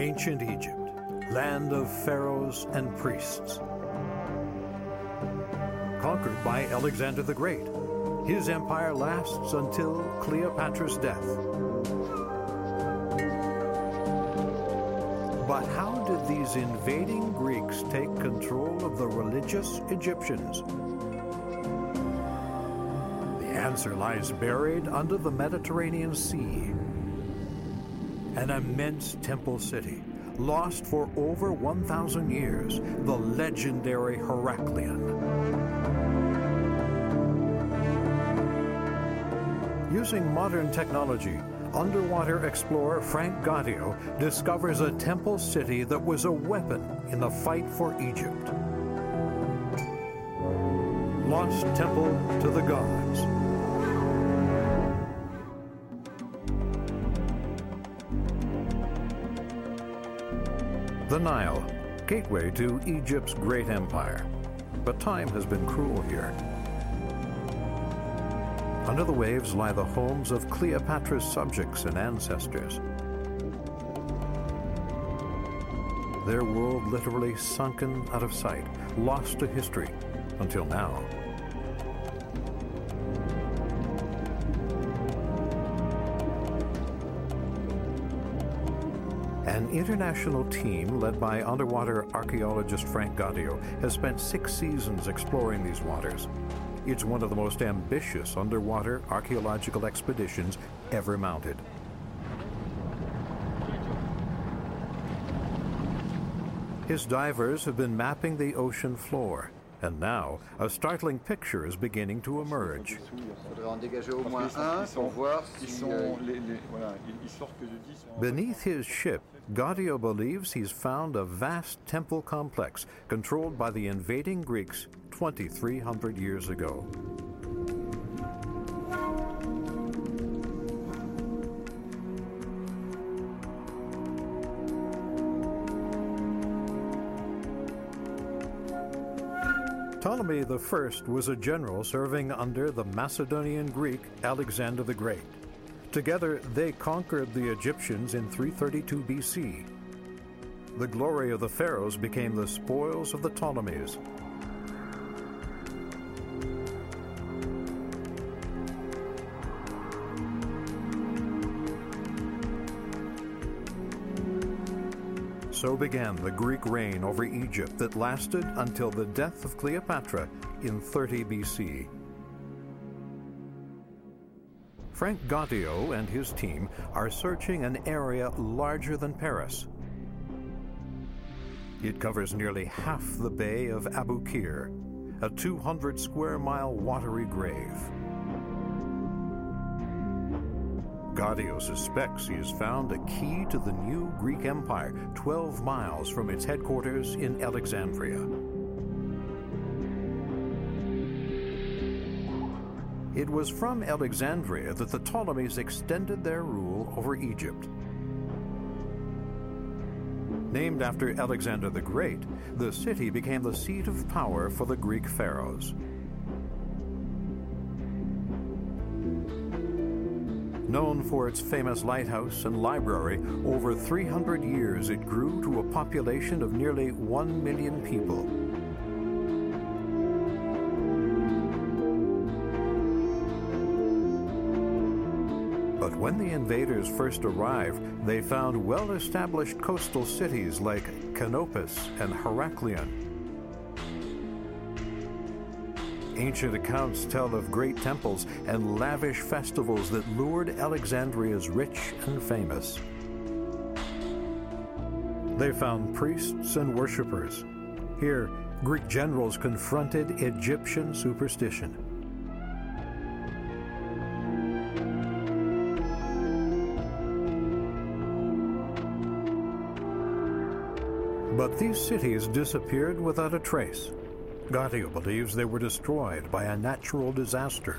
Ancient Egypt, land of pharaohs and priests. Conquered by Alexander the Great, his empire lasts until Cleopatra's death. But how did these invading Greeks take control of the religious Egyptians? The answer lies buried under the Mediterranean Sea. An immense temple city, lost for over 1,000 years, the legendary Heracleion. Using modern technology, underwater explorer Franck Goddio discovers a temple city that was a weapon in the fight for Egypt. Lost Temple to the Gods. The Nile, gateway to Egypt's great empire. But time has been cruel here. Under the waves lie the homes of Cleopatra's subjects and ancestors. Their world literally sunken out of sight, lost to history, until now. An international team led by underwater archaeologist Franck Goddio has spent six seasons exploring these waters. It's one of the most ambitious underwater archaeological expeditions ever mounted. His divers have been mapping the ocean floor, and now a startling picture is beginning to emerge. Beneath his ship, Goddio believes he's found a vast temple complex controlled by the invading Greeks 2,300 years ago. Ptolemy I was a general serving under the Macedonian Greek Alexander the Great. Together, they conquered the Egyptians in 332 BC. The glory of the pharaohs became the spoils of the Ptolemies. So began the Greek reign over Egypt that lasted until the death of Cleopatra in 30 BC. Franck Goddio and his team are searching an area larger than Paris. It covers nearly half the Bay of Aboukir, a 200 square mile watery grave. Goddio suspects he has found a key to the new Greek Empire 12 miles from its headquarters in Alexandria. It was from Alexandria that the Ptolemies extended their rule over Egypt. Named after Alexander the Great, the city became the seat of power for the Greek pharaohs. Known for its famous lighthouse and library, over 300 years it grew to a population of nearly 1 million people. But when the invaders first arrived, they found well established coastal cities like Canopus and Heracleion. Ancient accounts tell of great temples and lavish festivals that lured Alexandria's rich and famous. They found priests and worshippers. Here, Greek generals confronted Egyptian superstition. But these cities disappeared without a trace. Goddio believes they were destroyed by a natural disaster.